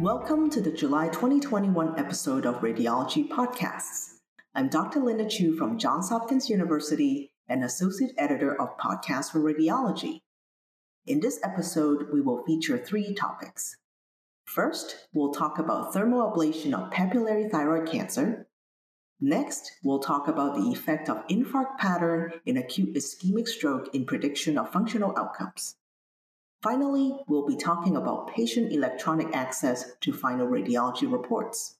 Welcome to the July 2021 episode of Radiology Podcasts. I'm Dr. Linda Chu from Johns Hopkins University and Associate Editor of Podcasts for Radiology. In this episode, we will feature three topics. First, we'll talk about thermal ablation of papillary thyroid cancer. Next, we'll talk about the effect of infarct pattern in acute ischemic stroke in prediction of functional outcomes. Finally, we'll be talking about patient electronic access to final radiology reports.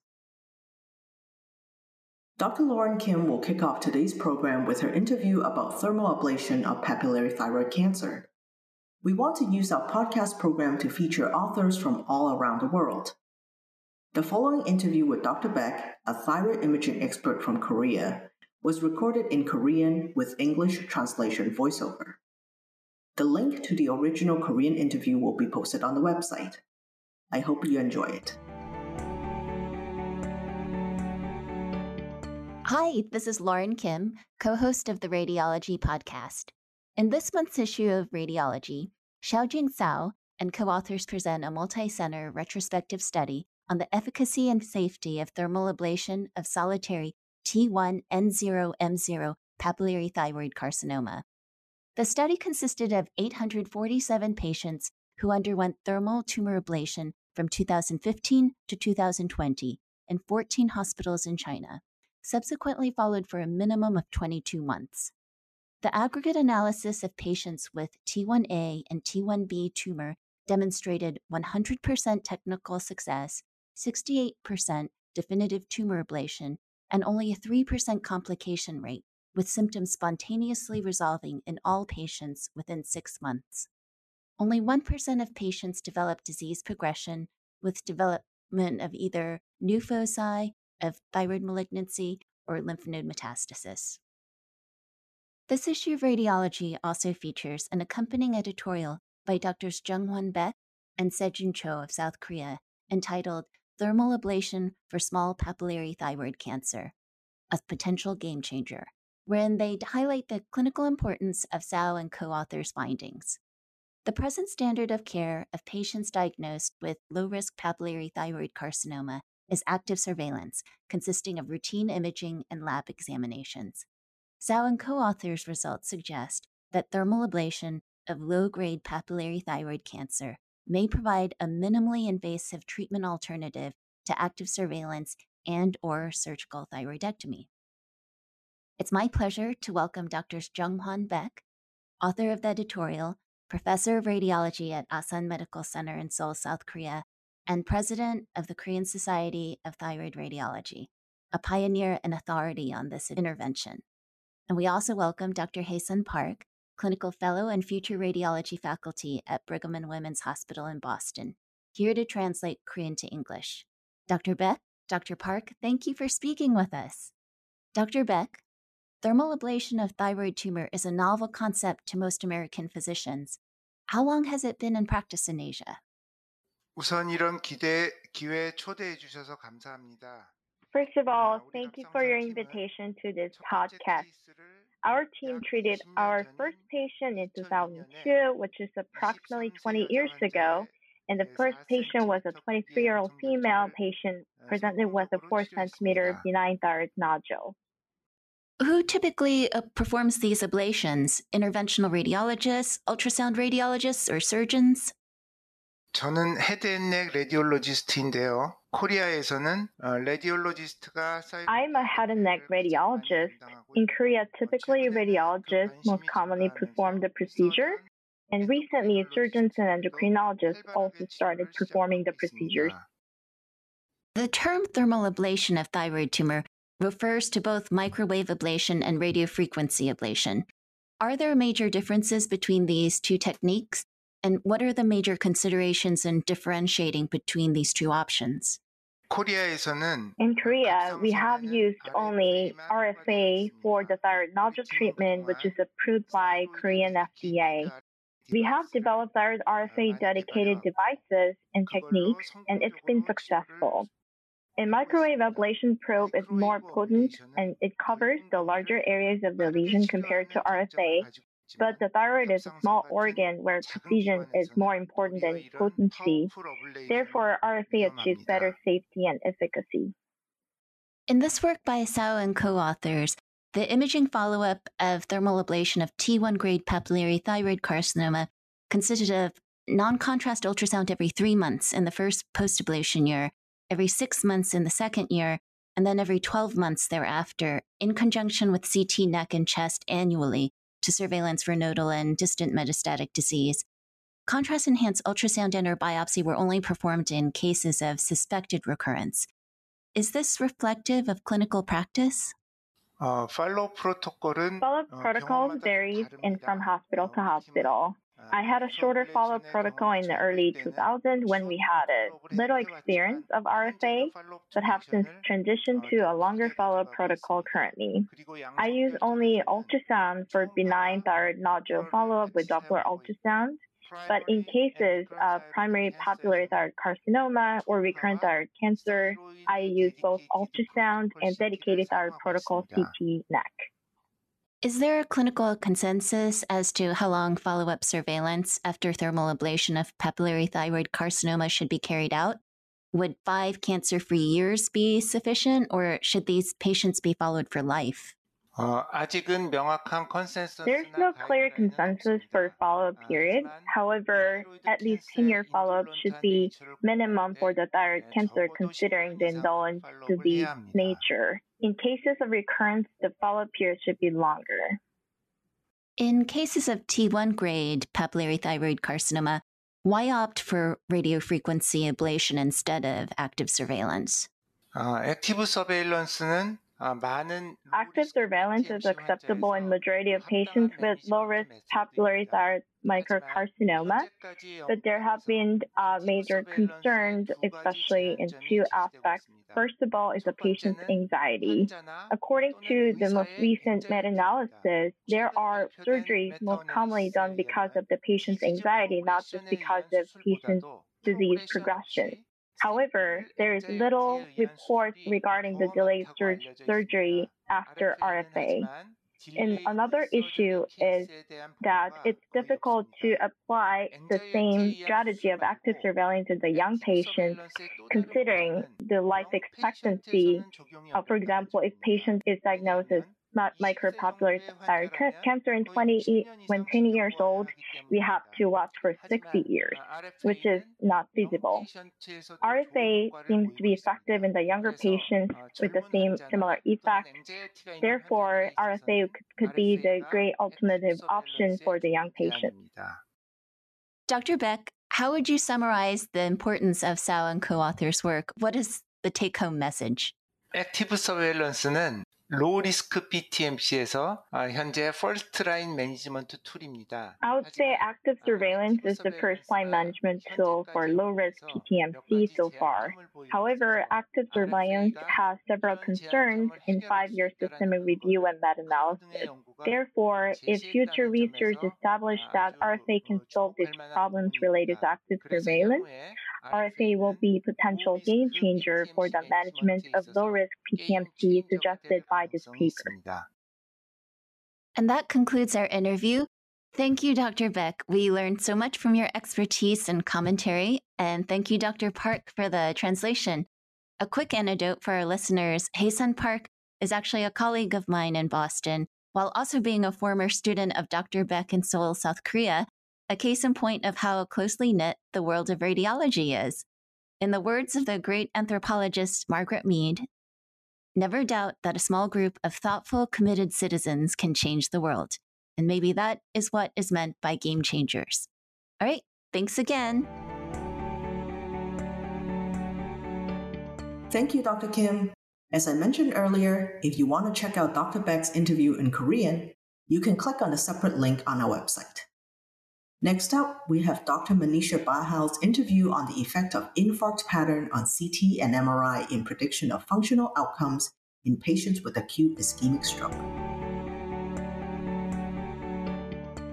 Dr. Lauren Kim will kick off today's program with her interview about thermal ablation of papillary thyroid cancer. We want to use our podcast program to feature authors from all around the world. The following interview with Dr. Baek, a thyroid imaging expert from Korea, was recorded in Korean with English translation voiceover. The link to the original Korean interview will be posted on the website. I hope you enjoy it. Hi, this is Lauren Kim, co host of the Radiology Podcast. In this month's issue of Radiology, Xiaojing Cao and co authors present a multi center retrospective study on the efficacy and safety of thermal ablation of solitary T1N0M0 papillary thyroid carcinoma. The study consisted of 847 patients who underwent thermal tumor ablation from 2015 to 2020 in 14 hospitals in China, subsequently followed for a minimum of 22 months. The aggregate analysis of patients with T1A and T1B tumor demonstrated 100% technical success, 68% definitive tumor ablation, and only a 3% complication rate with symptoms spontaneously resolving in all patients within six months. Only 1% of patients develop disease progression with development of either new foci of thyroid malignancy or lymph node metastasis. This issue of radiology also features an accompanying editorial by Drs. Jung-Hwan Baek and Sejun Cho of South Korea entitled Thermal Ablation for Small Papillary Thyroid Cancer, a Potential Game Changer, wherein they highlight the clinical importance of Cao and co authors' findings. The present standard of care of patients diagnosed with low risk papillary thyroid carcinoma is active surveillance, consisting of routine imaging and lab examinations. Cao and co authors' results suggest that thermal ablation of low grade papillary thyroid cancer may provide a minimally invasive treatment alternative to active surveillance and or surgical thyroidectomy. It's my pleasure to welcome Drs. Jung-Hwan Baek, author of the editorial, professor of radiology at Asan Medical Center in Seoul, South Korea, and president of the Korean Society of Thyroid Radiology, a pioneer and authority on this intervention. And we also welcome Dr. Hae-Sun Park, clinical fellow and future radiology faculty at Brigham and Women's Hospital in Boston, here to translate Korean to English. Dr. Baek, Dr. Park, thank you for speaking with us. Dr. Baek, Thermal ablation of thyroid tumor is a novel concept to most American physicians. How long has it been in practice in Asia? 우선 이런 기대, 기회에 초대해 주셔서 감사합니다. First of all, thank you for your invitation to this podcast. Our team treated our first patient in 2002, which is approximately 20 years ago, and the first patient was a 23 year old female patient presented with a 4 centimeter benign thyroid nodule. Who typically uh, performs these ablations? Interventional radiologists, ultrasound radiologists, or surgeons? 저는 헤드앤넥 레디올로지스트인데요. 코리아에서는 레디올로지스트가 I'm a head and neck radiologist. In Korea, typically radiologists most commonly perform the procedure, and recently surgeons and endocrinologists also started performing the procedures. The term thermal ablation of thyroid tumor refers to both microwave ablation and radiofrequency ablation. Are there major differences between these two techniques? And what are the major considerations in differentiating between these two options? In Korea, we have used only RFA for the thyroid nodule treatment, which is approved by Korean FDA. We have developed thyroid RFA dedicated devices and techniques, and it's been successful. A microwave ablation probe is more potent and it covers the larger areas of the lesion compared to RFA, but the thyroid is a small organ where precision is more important than potency. Therefore, RFA achieves better safety and efficacy. In this work by Cao and co authors, the imaging follow up of thermal ablation of T1 grade papillary thyroid carcinoma consisted of non contrast ultrasound every three months in the first post ablation year, every six months in the second year, and then every 12 months thereafter, in conjunction with CT neck and chest annually to surveillance for nodal and distant metastatic disease. Contrast enhanced ultrasound and or biopsy were only performed in cases of suspected recurrence. Is this reflective of clinical practice? Uh, follow protocol follow-up protocols varies in from hospital to hospital. Uh, I had a shorter follow-up protocol in the early 2000s when we had a little experience of RFA, but have since transitioned to a longer follow-up protocol currently. I use only ultrasound for benign thyroid nodule follow-up with Doppler ultrasound but in cases of primary papillary thyroid carcinoma or recurrent thyroid cancer, I use both ultrasound and dedicated thyroid protocol CT neck. Is there a clinical consensus as to how long follow up surveillance after thermal ablation of papillary thyroid carcinoma should be carried out? Would five cancer free years be sufficient, or should these patients be followed for life? There's no clear consensus for follow-up period. However, at least 10-year follow-up should be minimum for the thyroid cancer considering the indolent disease nature. In cases of recurrence, the follow-up period should be longer. In cases of T1 grade papillary thyroid carcinoma, why opt for radiofrequency ablation instead of active surveillance? 액티브 서베일런스는 Active surveillance is acceptable in majority of patients with low-risk papillary thyroid microcarcinoma, but there have been uh, major concerns, especially in two aspects. First of all, is the patient's anxiety. According to the most recent meta-analysis, there are surgeries most commonly done because of the patient's anxiety, not just because of patient's disease progression. However, there is little reports regarding the delayed sur- surgery after RFA. And another issue is that it's difficult to apply the same strategy of active surveillance in the young patients, considering the life expectancy. Uh, for example, if patient is diagnosed micro papillary cancer in 20, when 20 years old, we have to watch for 60 years, which is not feasible. RFA seems to be effective in the younger patients with the same similar effect. Therefore, RFA could be the great alternative option for the young patient. Dr. Baek, how would you summarize the importance of Cao and co-authors' work? What is the take-home message? 액티브 서베일런스는 로리스크 PTMC에서 현재 first line management 툴입니다. I would say active surveillance is the first line management tool for low risk PTMC so far. However, active surveillance has several concerns in five year systemic review and meta analysis. Therefore, if future research establishes that RFA can solve these problems related to active surveillance, RFA will be potential game changer for the management of low risk PTMC suggested by this paper. And that concludes our interview. Thank you, Dr. Baek. We learned so much from your expertise and commentary. And thank you, Dr. Park, for the translation. A quick anecdote for our listeners Hae-sun Park is actually a colleague of mine in Boston, while also being a former student of Dr. Baek in Seoul, South Korea, a case in point of how closely knit the world of radiology is. In the words of the great anthropologist Margaret Mead, never doubt that a small group of thoughtful, committed citizens can change the world. And maybe that is what is meant by game changers. All right, thanks again. Thank you, Dr. Kim. As I mentioned earlier, if you want to check out Dr. Baek's interview in Korean, you can click on the separate link on our website. Next up, we have Dr. Manisha Bahl's interview on the effect of infarct pattern on CT and MRI in prediction of functional outcomes in patients with acute ischemic stroke.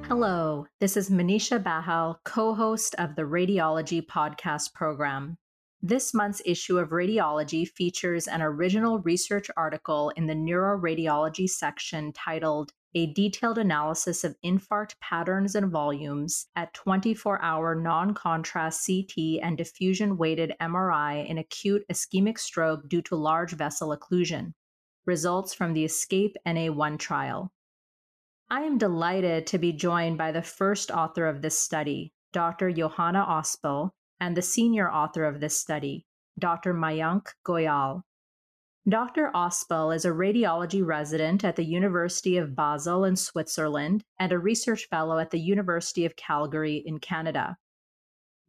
Hello, this is Manisha Bahl, co host of the Radiology Podcast program. This month's issue of Radiology features an original research article in the Neuroradiology section titled a detailed analysis of infarct patterns and volumes at 24 hour non contrast CT and diffusion weighted MRI in acute ischemic stroke due to large vessel occlusion. Results from the ESCAPE NA1 trial. I am delighted to be joined by the first author of this study, Dr. Johanna Ospel, and the senior author of this study, Dr. Mayank Goyal. Dr. Ospel is a radiology resident at the University of Basel in Switzerland and a research fellow at the University of Calgary in Canada.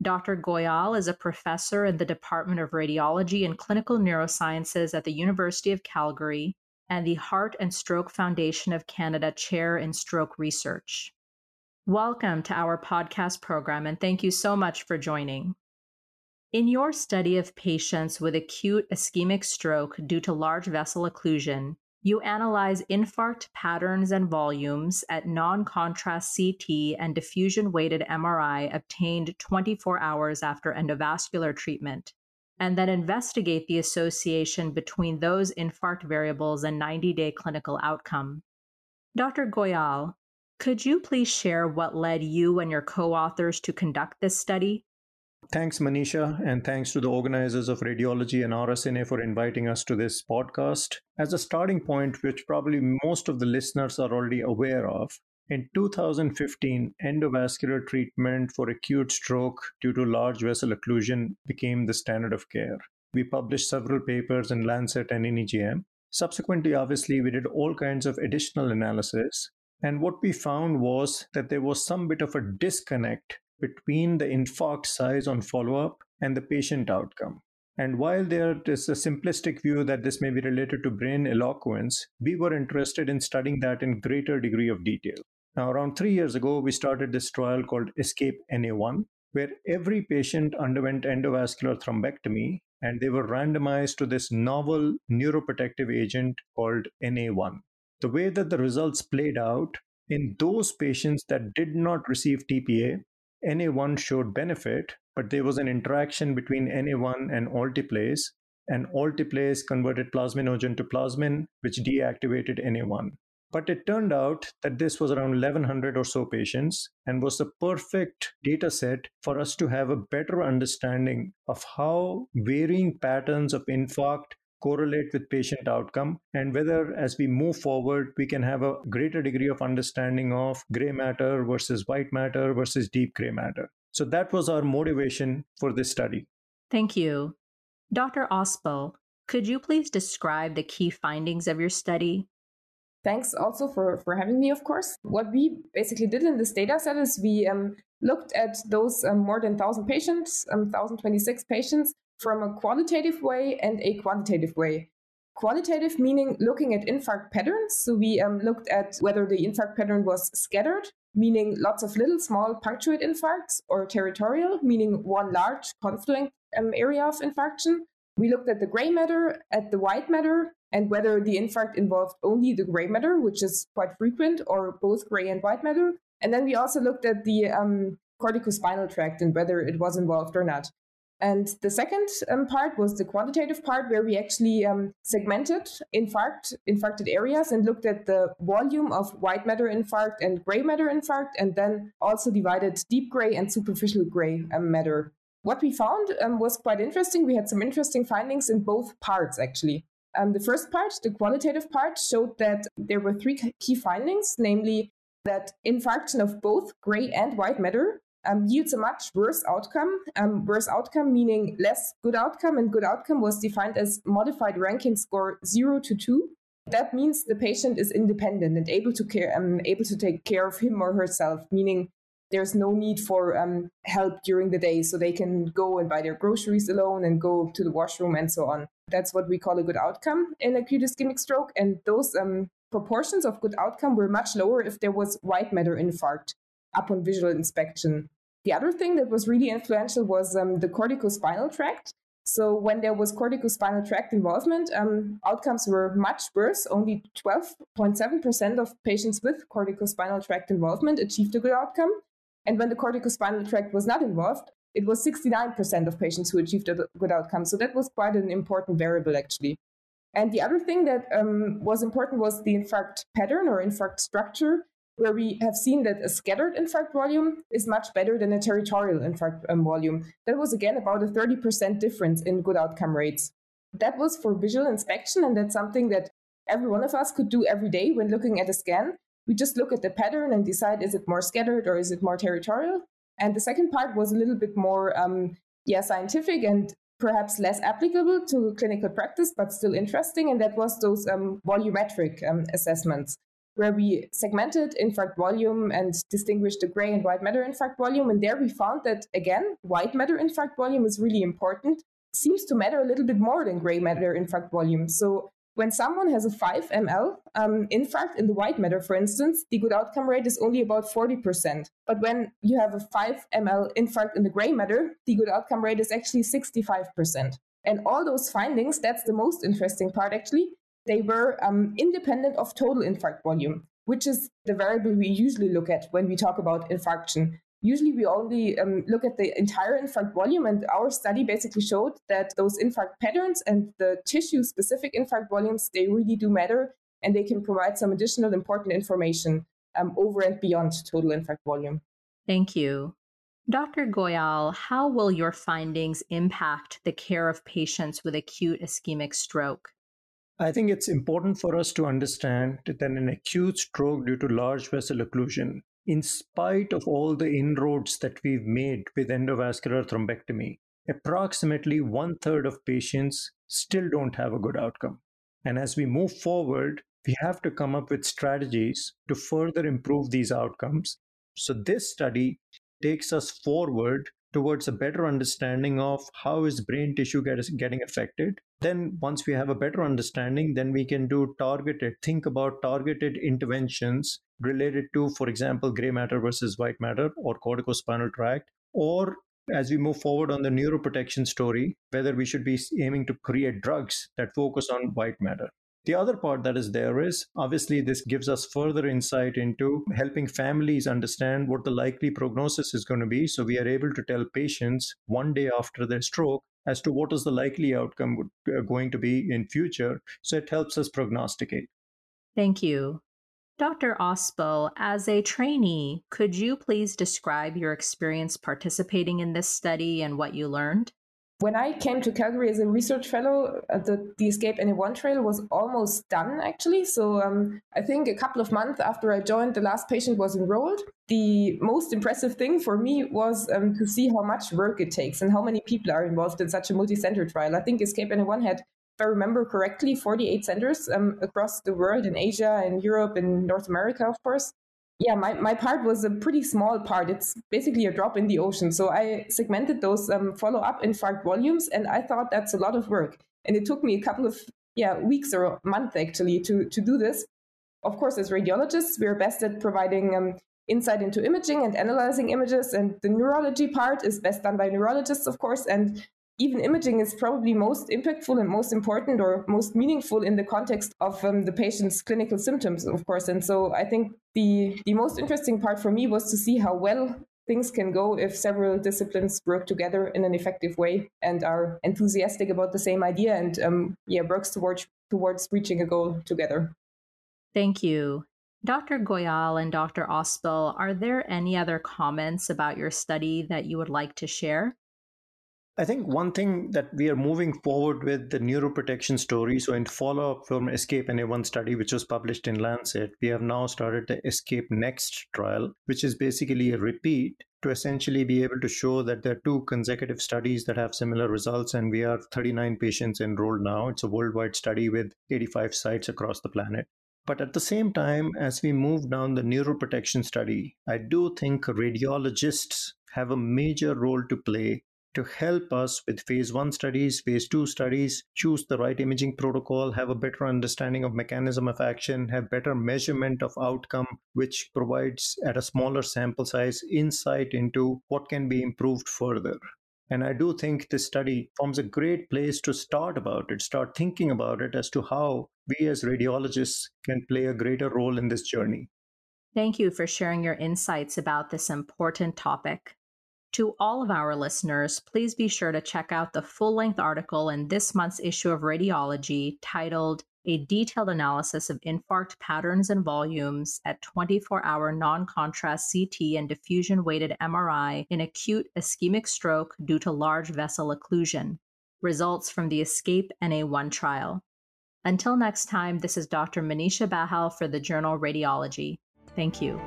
Dr. Goyal is a professor in the Department of Radiology and Clinical Neurosciences at the University of Calgary and the Heart and Stroke Foundation of Canada Chair in Stroke Research. Welcome to our podcast program, and thank you so much for joining. In your study of patients with acute ischemic stroke due to large vessel occlusion, you analyze infarct patterns and volumes at non contrast CT and diffusion weighted MRI obtained 24 hours after endovascular treatment, and then investigate the association between those infarct variables and 90 day clinical outcome. Dr. Goyal, could you please share what led you and your co authors to conduct this study? Thanks, Manisha, and thanks to the organizers of Radiology and RSNA for inviting us to this podcast. As a starting point, which probably most of the listeners are already aware of, in 2015, endovascular treatment for acute stroke due to large vessel occlusion became the standard of care. We published several papers in Lancet and in EGM. Subsequently, obviously, we did all kinds of additional analysis. And what we found was that there was some bit of a disconnect between the infarct size on follow up and the patient outcome. And while there is a simplistic view that this may be related to brain eloquence, we were interested in studying that in greater degree of detail. Now, around three years ago, we started this trial called ESCAPE NA1, where every patient underwent endovascular thrombectomy and they were randomized to this novel neuroprotective agent called NA1. The way that the results played out in those patients that did not receive TPA, NA1 showed benefit, but there was an interaction between NA1 and alteplase, and alteplase converted plasminogen to plasmin, which deactivated NA1. But it turned out that this was around 1100 or so patients and was the perfect data set for us to have a better understanding of how varying patterns of infarct correlate with patient outcome and whether as we move forward we can have a greater degree of understanding of gray matter versus white matter versus deep gray matter. So that was our motivation for this study. Thank you. Dr ospel could you please describe the key findings of your study? Thanks also for, for having me, of course. What we basically did in this data set is we um, looked at those um, more than 1,000 patients, um, 1,026 patients, from a qualitative way and a quantitative way. Qualitative meaning looking at infarct patterns. So we um, looked at whether the infarct pattern was scattered, meaning lots of little small punctuate infarcts, or territorial, meaning one large confluent um, area of infarction. We looked at the gray matter, at the white matter, and whether the infarct involved only the gray matter, which is quite frequent, or both gray and white matter. And then we also looked at the um, corticospinal tract and whether it was involved or not. And the second um, part was the quantitative part, where we actually um, segmented infarct, infarcted areas and looked at the volume of white matter infarct and gray matter infarct, and then also divided deep gray and superficial gray um, matter. What we found um, was quite interesting. We had some interesting findings in both parts, actually. Um, the first part, the qualitative part, showed that there were three key findings, namely that infarction of both gray and white matter um, yields a much worse outcome. Um, worse outcome meaning less good outcome, and good outcome was defined as modified Rankin score zero to two. That means the patient is independent and able to care, um, able to take care of him or herself, meaning there's no need for um, help during the day, so they can go and buy their groceries alone and go to the washroom and so on. That's what we call a good outcome in acute ischemic stroke, and those um, proportions of good outcome were much lower if there was white matter infarct upon visual inspection. The other thing that was really influential was um, the corticospinal tract. So when there was corticospinal tract involvement, um, outcomes were much worse. Only 12.7% of patients with corticospinal tract involvement achieved a good outcome. And when the corticospinal tract was not involved, it was 69% of patients who achieved a good outcome. So that was quite an important variable, actually. And the other thing that um, was important was the infarct pattern or infarct structure, where we have seen that a scattered infarct volume is much better than a territorial infarct um, volume. That was again about a 30% difference in good outcome rates. That was for visual inspection, and that's something that every one of us could do every day when looking at a scan. We just look at the pattern and decide is it more scattered or is it more territorial? And the second part was a little bit more, um, yeah, scientific and perhaps less applicable to clinical practice, but still interesting. And that was those um, volumetric um, assessments, where we segmented infarct volume and distinguished the gray and white matter infarct volume. And there we found that, again, white matter infarct volume is really important, seems to matter a little bit more than gray matter infarct volume. So when someone has a 5 ml um, infarct in the white matter, for instance, the good outcome rate is only about 40%. But when you have a 5 ml infarct in the gray matter, the good outcome rate is actually 65%. And all those findings, that's the most interesting part actually, they were um, independent of total infarct volume, which is the variable we usually look at when we talk about infarction usually we only um, look at the entire infarct volume and our study basically showed that those infarct patterns and the tissue specific infarct volumes they really do matter and they can provide some additional important information um, over and beyond total infarct volume thank you Dr. Goyal, how will your findings impact the care of patients with acute ischemic stroke? I think it's important for us to understand that an acute stroke due to large vessel occlusion in spite of all the inroads that we've made with endovascular thrombectomy, approximately one third of patients still don't have a good outcome. And as we move forward, we have to come up with strategies to further improve these outcomes. So, this study takes us forward towards a better understanding of how is brain tissue get, getting affected then once we have a better understanding then we can do targeted think about targeted interventions related to for example gray matter versus white matter or corticospinal tract or as we move forward on the neuroprotection story whether we should be aiming to create drugs that focus on white matter the other part that is there is obviously this gives us further insight into helping families understand what the likely prognosis is going to be. So we are able to tell patients one day after their stroke as to what is the likely outcome uh, going to be in future. So it helps us prognosticate. Thank you. Dr. Ospel, as a trainee, could you please describe your experience participating in this study and what you learned? When I came to Calgary as a research fellow, uh, the, the Escape NA1 trail was almost done actually. So um, I think a couple of months after I joined, the last patient was enrolled. The most impressive thing for me was um, to see how much work it takes and how many people are involved in such a multi-center trial. I think Escape NA1 had if I remember correctly, 48 centers um, across the world in Asia and Europe and North America, of course yeah, my, my part was a pretty small part. It's basically a drop in the ocean. So I segmented those um, follow up infarct volumes, and I thought that's a lot of work. And it took me a couple of yeah weeks or a month actually to to do this. Of course, as radiologists, we're best at providing um, insight into imaging and analyzing images, and the neurology part is best done by neurologists, of course. And even imaging is probably most impactful and most important or most meaningful in the context of um, the patient's clinical symptoms, of course. And so I think the, the most interesting part for me was to see how well things can go if several disciplines work together in an effective way and are enthusiastic about the same idea and um, yeah works towards towards reaching a goal together. Thank you. Dr. Goyal and Dr. Ospel, are there any other comments about your study that you would like to share? I think one thing that we are moving forward with the neuroprotection story. So, in follow up from Escape NA1 study, which was published in Lancet, we have now started the Escape Next trial, which is basically a repeat to essentially be able to show that there are two consecutive studies that have similar results. And we are 39 patients enrolled now. It's a worldwide study with 85 sites across the planet. But at the same time, as we move down the neuroprotection study, I do think radiologists have a major role to play to help us with phase one studies, phase two studies, choose the right imaging protocol, have a better understanding of mechanism of action, have better measurement of outcome, which provides at a smaller sample size insight into what can be improved further. And I do think this study forms a great place to start about it, start thinking about it as to how we as radiologists can play a greater role in this journey. Thank you for sharing your insights about this important topic. To all of our listeners, please be sure to check out the full length article in this month's issue of Radiology titled A Detailed Analysis of Infarct Patterns and Volumes at 24 Hour Non Contrast CT and Diffusion Weighted MRI in Acute Ischemic Stroke Due to Large Vessel Occlusion. Results from the ESCAPE NA1 trial. Until next time, this is Dr. Manisha Bahl for the journal Radiology. Thank you.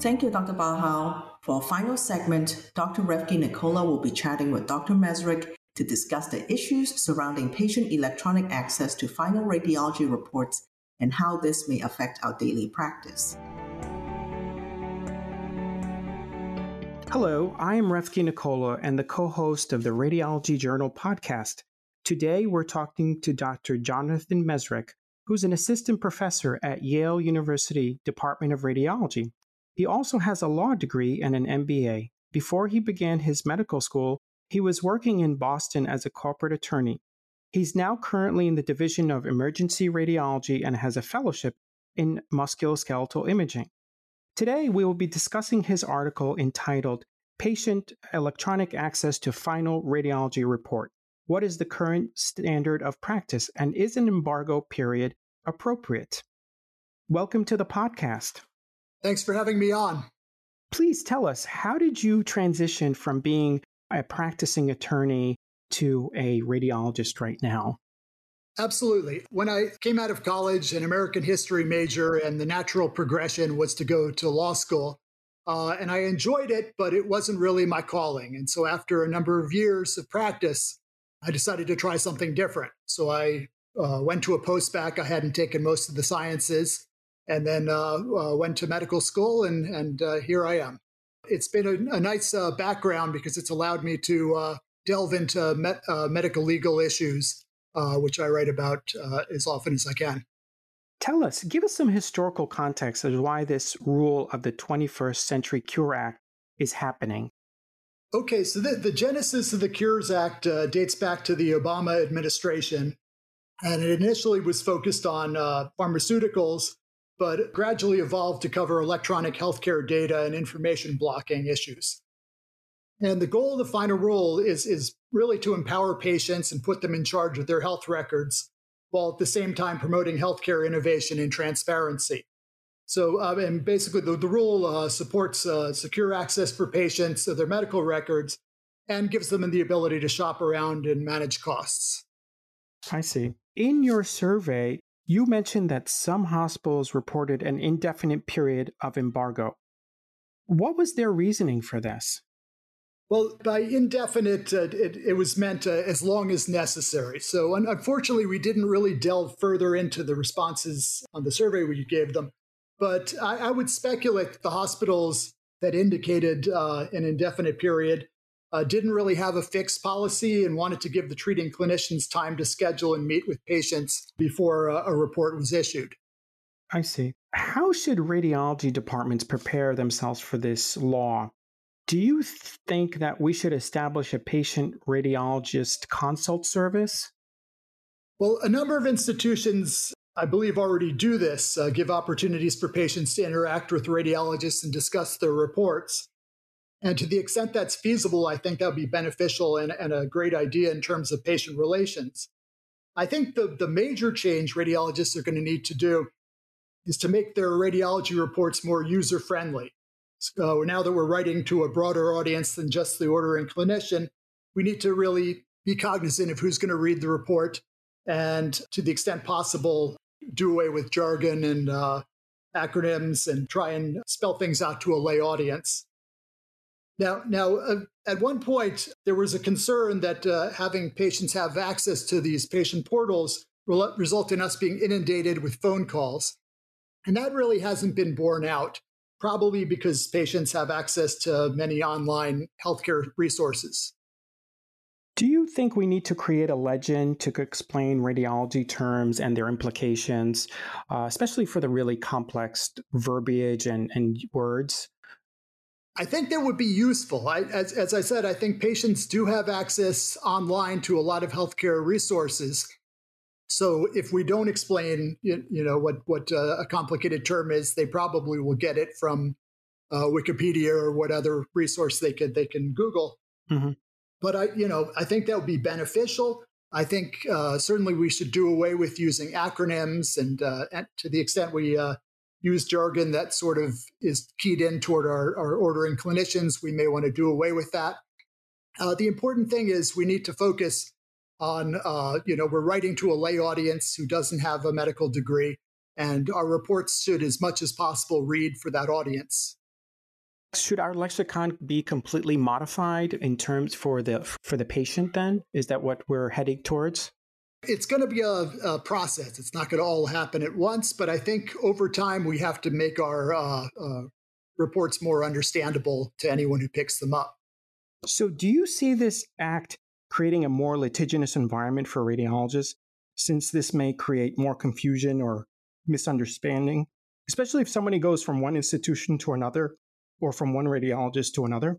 Thank you, Dr. Bahl. For our final segment, Dr. Refky Nicola will be chatting with Dr. Mezrich to discuss the issues surrounding patient electronic access to final radiology reports and how this may affect our daily practice. Hello, I am Refky Nicola and the co host of the Radiology Journal podcast. Today we're talking to Dr. Jonathan Mezrich, who's an assistant professor at Yale University Department of Radiology. He also has a law degree and an MBA. Before he began his medical school, he was working in Boston as a corporate attorney. He's now currently in the Division of Emergency Radiology and has a fellowship in musculoskeletal imaging. Today, we will be discussing his article entitled Patient Electronic Access to Final Radiology Report. What is the current standard of practice, and is an embargo period appropriate? Welcome to the podcast. Thanks for having me on. Please tell us, how did you transition from being a practicing attorney to a radiologist right now? Absolutely. When I came out of college, an American history major, and the natural progression was to go to law school. Uh, and I enjoyed it, but it wasn't really my calling. And so, after a number of years of practice, I decided to try something different. So, I uh, went to a post-bac. I hadn't taken most of the sciences and then uh, uh, went to medical school, and and uh, here I am. It's been a, a nice background because it's allowed me to delve into met, medical legal issues, which I write about as often as I can. Tell us, give us some historical context as why this rule of the 21st Century Cure Act is happening. Okay, so the, the genesis of the Cures Act uh, dates back to the Obama administration, and it initially was focused on uh, pharmaceuticals but gradually evolved to cover electronic healthcare data and information blocking issues. And the goal of the final rule is, is really to empower patients and put them in charge of their health records, while at the same time promoting healthcare innovation and transparency. So, uh, and basically, the, the rule uh, supports uh, secure access for patients to their medical records and gives them the ability to shop around and manage costs. I see. In your survey, you mentioned that some hospitals reported an indefinite period of embargo. What was their reasoning for this? Well, by indefinite, uh, it, it, was meant uh, as long as necessary. So, un- unfortunately, we didn't really delve further into the responses on the survey we gave them. But I, I would speculate the hospitals that indicated uh, an indefinite period uh, didn't really have a fixed policy and wanted to give the treating clinicians time to schedule and meet with patients before a, a report was issued. I see. How should radiology departments prepare themselves for this law? Do you think that we should establish a patient radiologist consult service? Well, a number of institutions, I believe, already do this, uh, give opportunities for patients to interact with radiologists and discuss their reports. And to the extent that's feasible, I think that would be beneficial and, and a great idea in terms of patient relations. I think the, the major change radiologists are going to need to do is to make their radiology reports more user friendly. So now that we're writing to a broader audience than just the ordering clinician, we need to really be cognizant of who's going to read the report and, to the extent possible, do away with jargon and uh, acronyms and try and spell things out to a lay audience. Now, now uh, at one point, there was a concern that uh, having patients have access to these patient portals will result in us being inundated with phone calls. And that really hasn't been borne out, probably because patients have access to many online healthcare resources. Do you think we need to create a legend to explain radiology terms and their implications, uh, especially for the really complex verbiage and, and words? I think that would be useful. I, as, as I said, I think patients do have access online to a lot of healthcare resources. So if we don't explain, you, know, what what uh, a complicated term is, they probably will get it from uh, Wikipedia or what other resource they could they can Google. Mm-hmm. But I, you know, I think that would be beneficial. I think uh, certainly we should do away with using acronyms, and, uh, and to the extent we uh, use jargon that sort of is keyed in toward our, our ordering clinicians, we may want to do away with that. Uh, the important thing is we need to focus on, uh, you know, we're writing to a lay audience who doesn't have a medical degree, and our reports should, as much as possible, read for that audience. Should our lexicon be completely modified in terms for the for the patient? Then is that what we're heading towards? It's going to be a, a process. It's not going to all happen at once, but I think over time we have to make our uh, uh, reports more understandable to anyone who picks them up. So, do you see this act creating a more litigious environment for radiologists, since this may create more confusion or misunderstanding, especially if somebody goes from one institution to another or from one radiologist to another?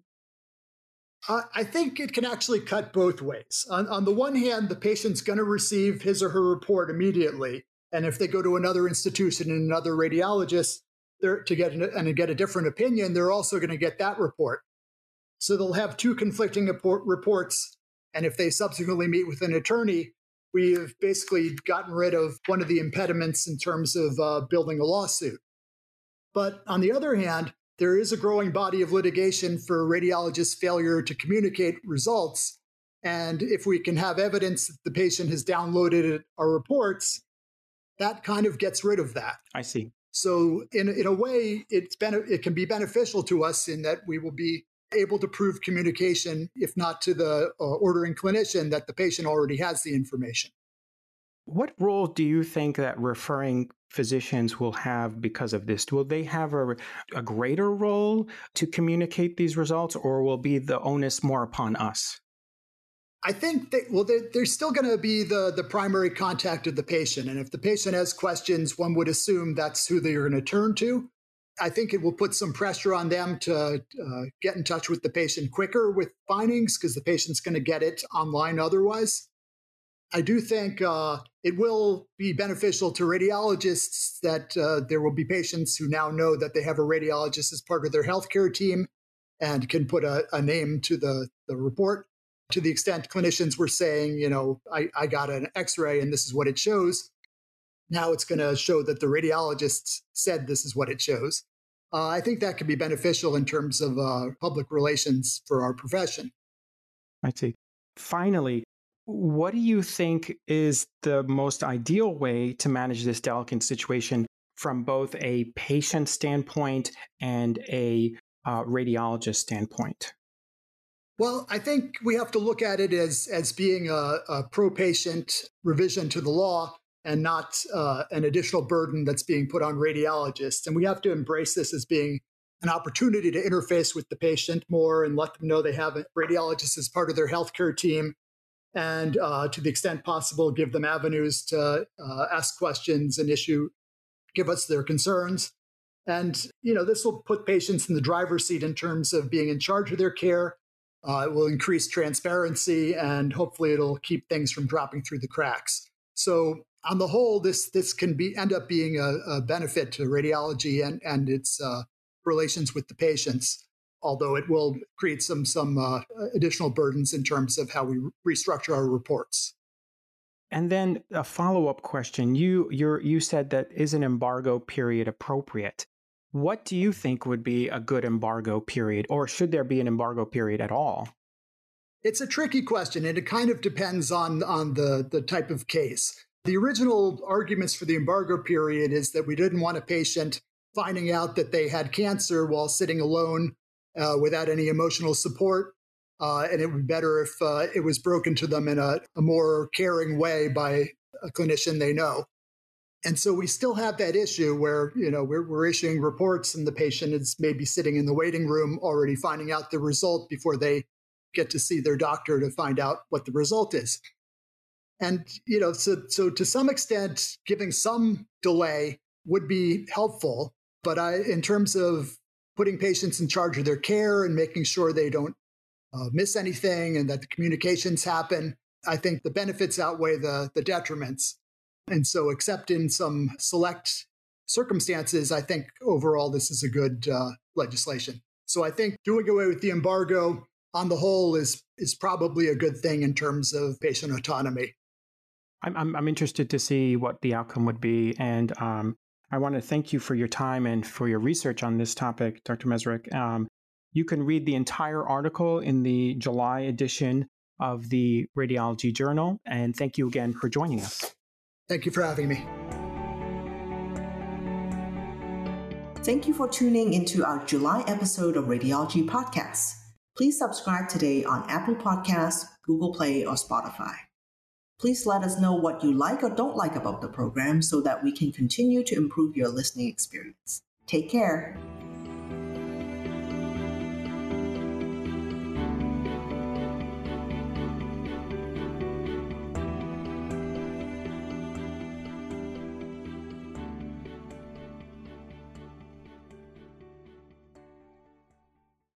I think it can actually cut both ways. On, on the one hand, the patient's going to receive his or her report immediately. And if they go to another institution and another radiologist to get an, and get a different opinion, they're also going to get that report. So they'll have two conflicting report, reports. And if they subsequently meet with an attorney, we've basically gotten rid of one of the impediments in terms of uh, building a lawsuit. But on the other hand, there is a growing body of litigation for radiologists' failure to communicate results. And if we can have evidence that the patient has downloaded our reports, that kind of gets rid of that. I see. So, in, in a way, it's been, it can be beneficial to us in that we will be able to prove communication, if not to the uh, ordering clinician, that the patient already has the information. What role do you think that referring physicians will have because of this? Will they have a, a greater role to communicate these results, or will be the onus more upon us? I think that well, they're, they're still going to be the the primary contact of the patient, and if the patient has questions, one would assume that's who they're going to turn to. I think it will put some pressure on them to uh, get in touch with the patient quicker with findings because the patient's going to get it online otherwise. I do think uh, it will be beneficial to radiologists that uh, there will be patients who now know that they have a radiologist as part of their healthcare team and can put a, a name to the, the report. To the extent clinicians were saying, you know, I, I got an x ray and this is what it shows. Now it's going to show that the radiologist said this is what it shows. Uh, I think that could be beneficial in terms of uh, public relations for our profession. I see. Finally, what do you think is the most ideal way to manage this delicate situation from both a patient standpoint and a uh, radiologist standpoint? Well, I think we have to look at it as as being a, a pro-patient revision to the law and not uh, an additional burden that's being put on radiologists. And we have to embrace this as being an opportunity to interface with the patient more and let them know they have a radiologist as part of their healthcare team and uh, to the extent possible, give them avenues to uh, ask questions and issue, give us their concerns. And, you know, this will put patients in the driver's seat in terms of being in charge of their care. Uh, it will increase transparency and hopefully it'll keep things from dropping through the cracks. So on the whole, this this can be end up being a, a benefit to radiology and and its uh, relations with the patients although it will create some some uh, additional burdens in terms of how we restructure our reports. And then a follow up question: you you you said that is an embargo period appropriate? What do you think would be a good embargo period, or should there be an embargo period at all? It's a tricky question, and it kind of depends on on the the type of case. The original arguments for the embargo period is that we didn't want a patient finding out that they had cancer while sitting alone uh, without any emotional support. Uh, and it would be better if uh, it was broken to them in a, a, more caring way by a clinician they know. And so we still have that issue where you know we're, we're issuing reports and the patient is maybe sitting in the waiting room already finding out the result before they get to see their doctor to find out what the result is. And you know, so so to some extent, giving some delay would be helpful. But I, in terms of putting patients in charge of their care and making sure they don't uh, miss anything and that the communications happen. I think the benefits outweigh the, the detriments. And so, except in some select circumstances, I think overall this is a good uh, legislation. So I think doing away with the embargo on the whole is is probably a good thing in terms of patient autonomy. I'm I'm, interested to see what the outcome would be, and um, I want to thank you for your time and for your research on this topic, Dr. Mezrich. Um, you can read the entire article in the July edition of the Radiology Journal, and thank you again for joining us. Thank you for having me. Thank you for tuning into our July episode of Radiology Podcasts. Please subscribe today on Apple Podcasts, Google Play, or Spotify. Please let us know what you like or don't like about the program so that we can continue to improve your listening experience. Take care.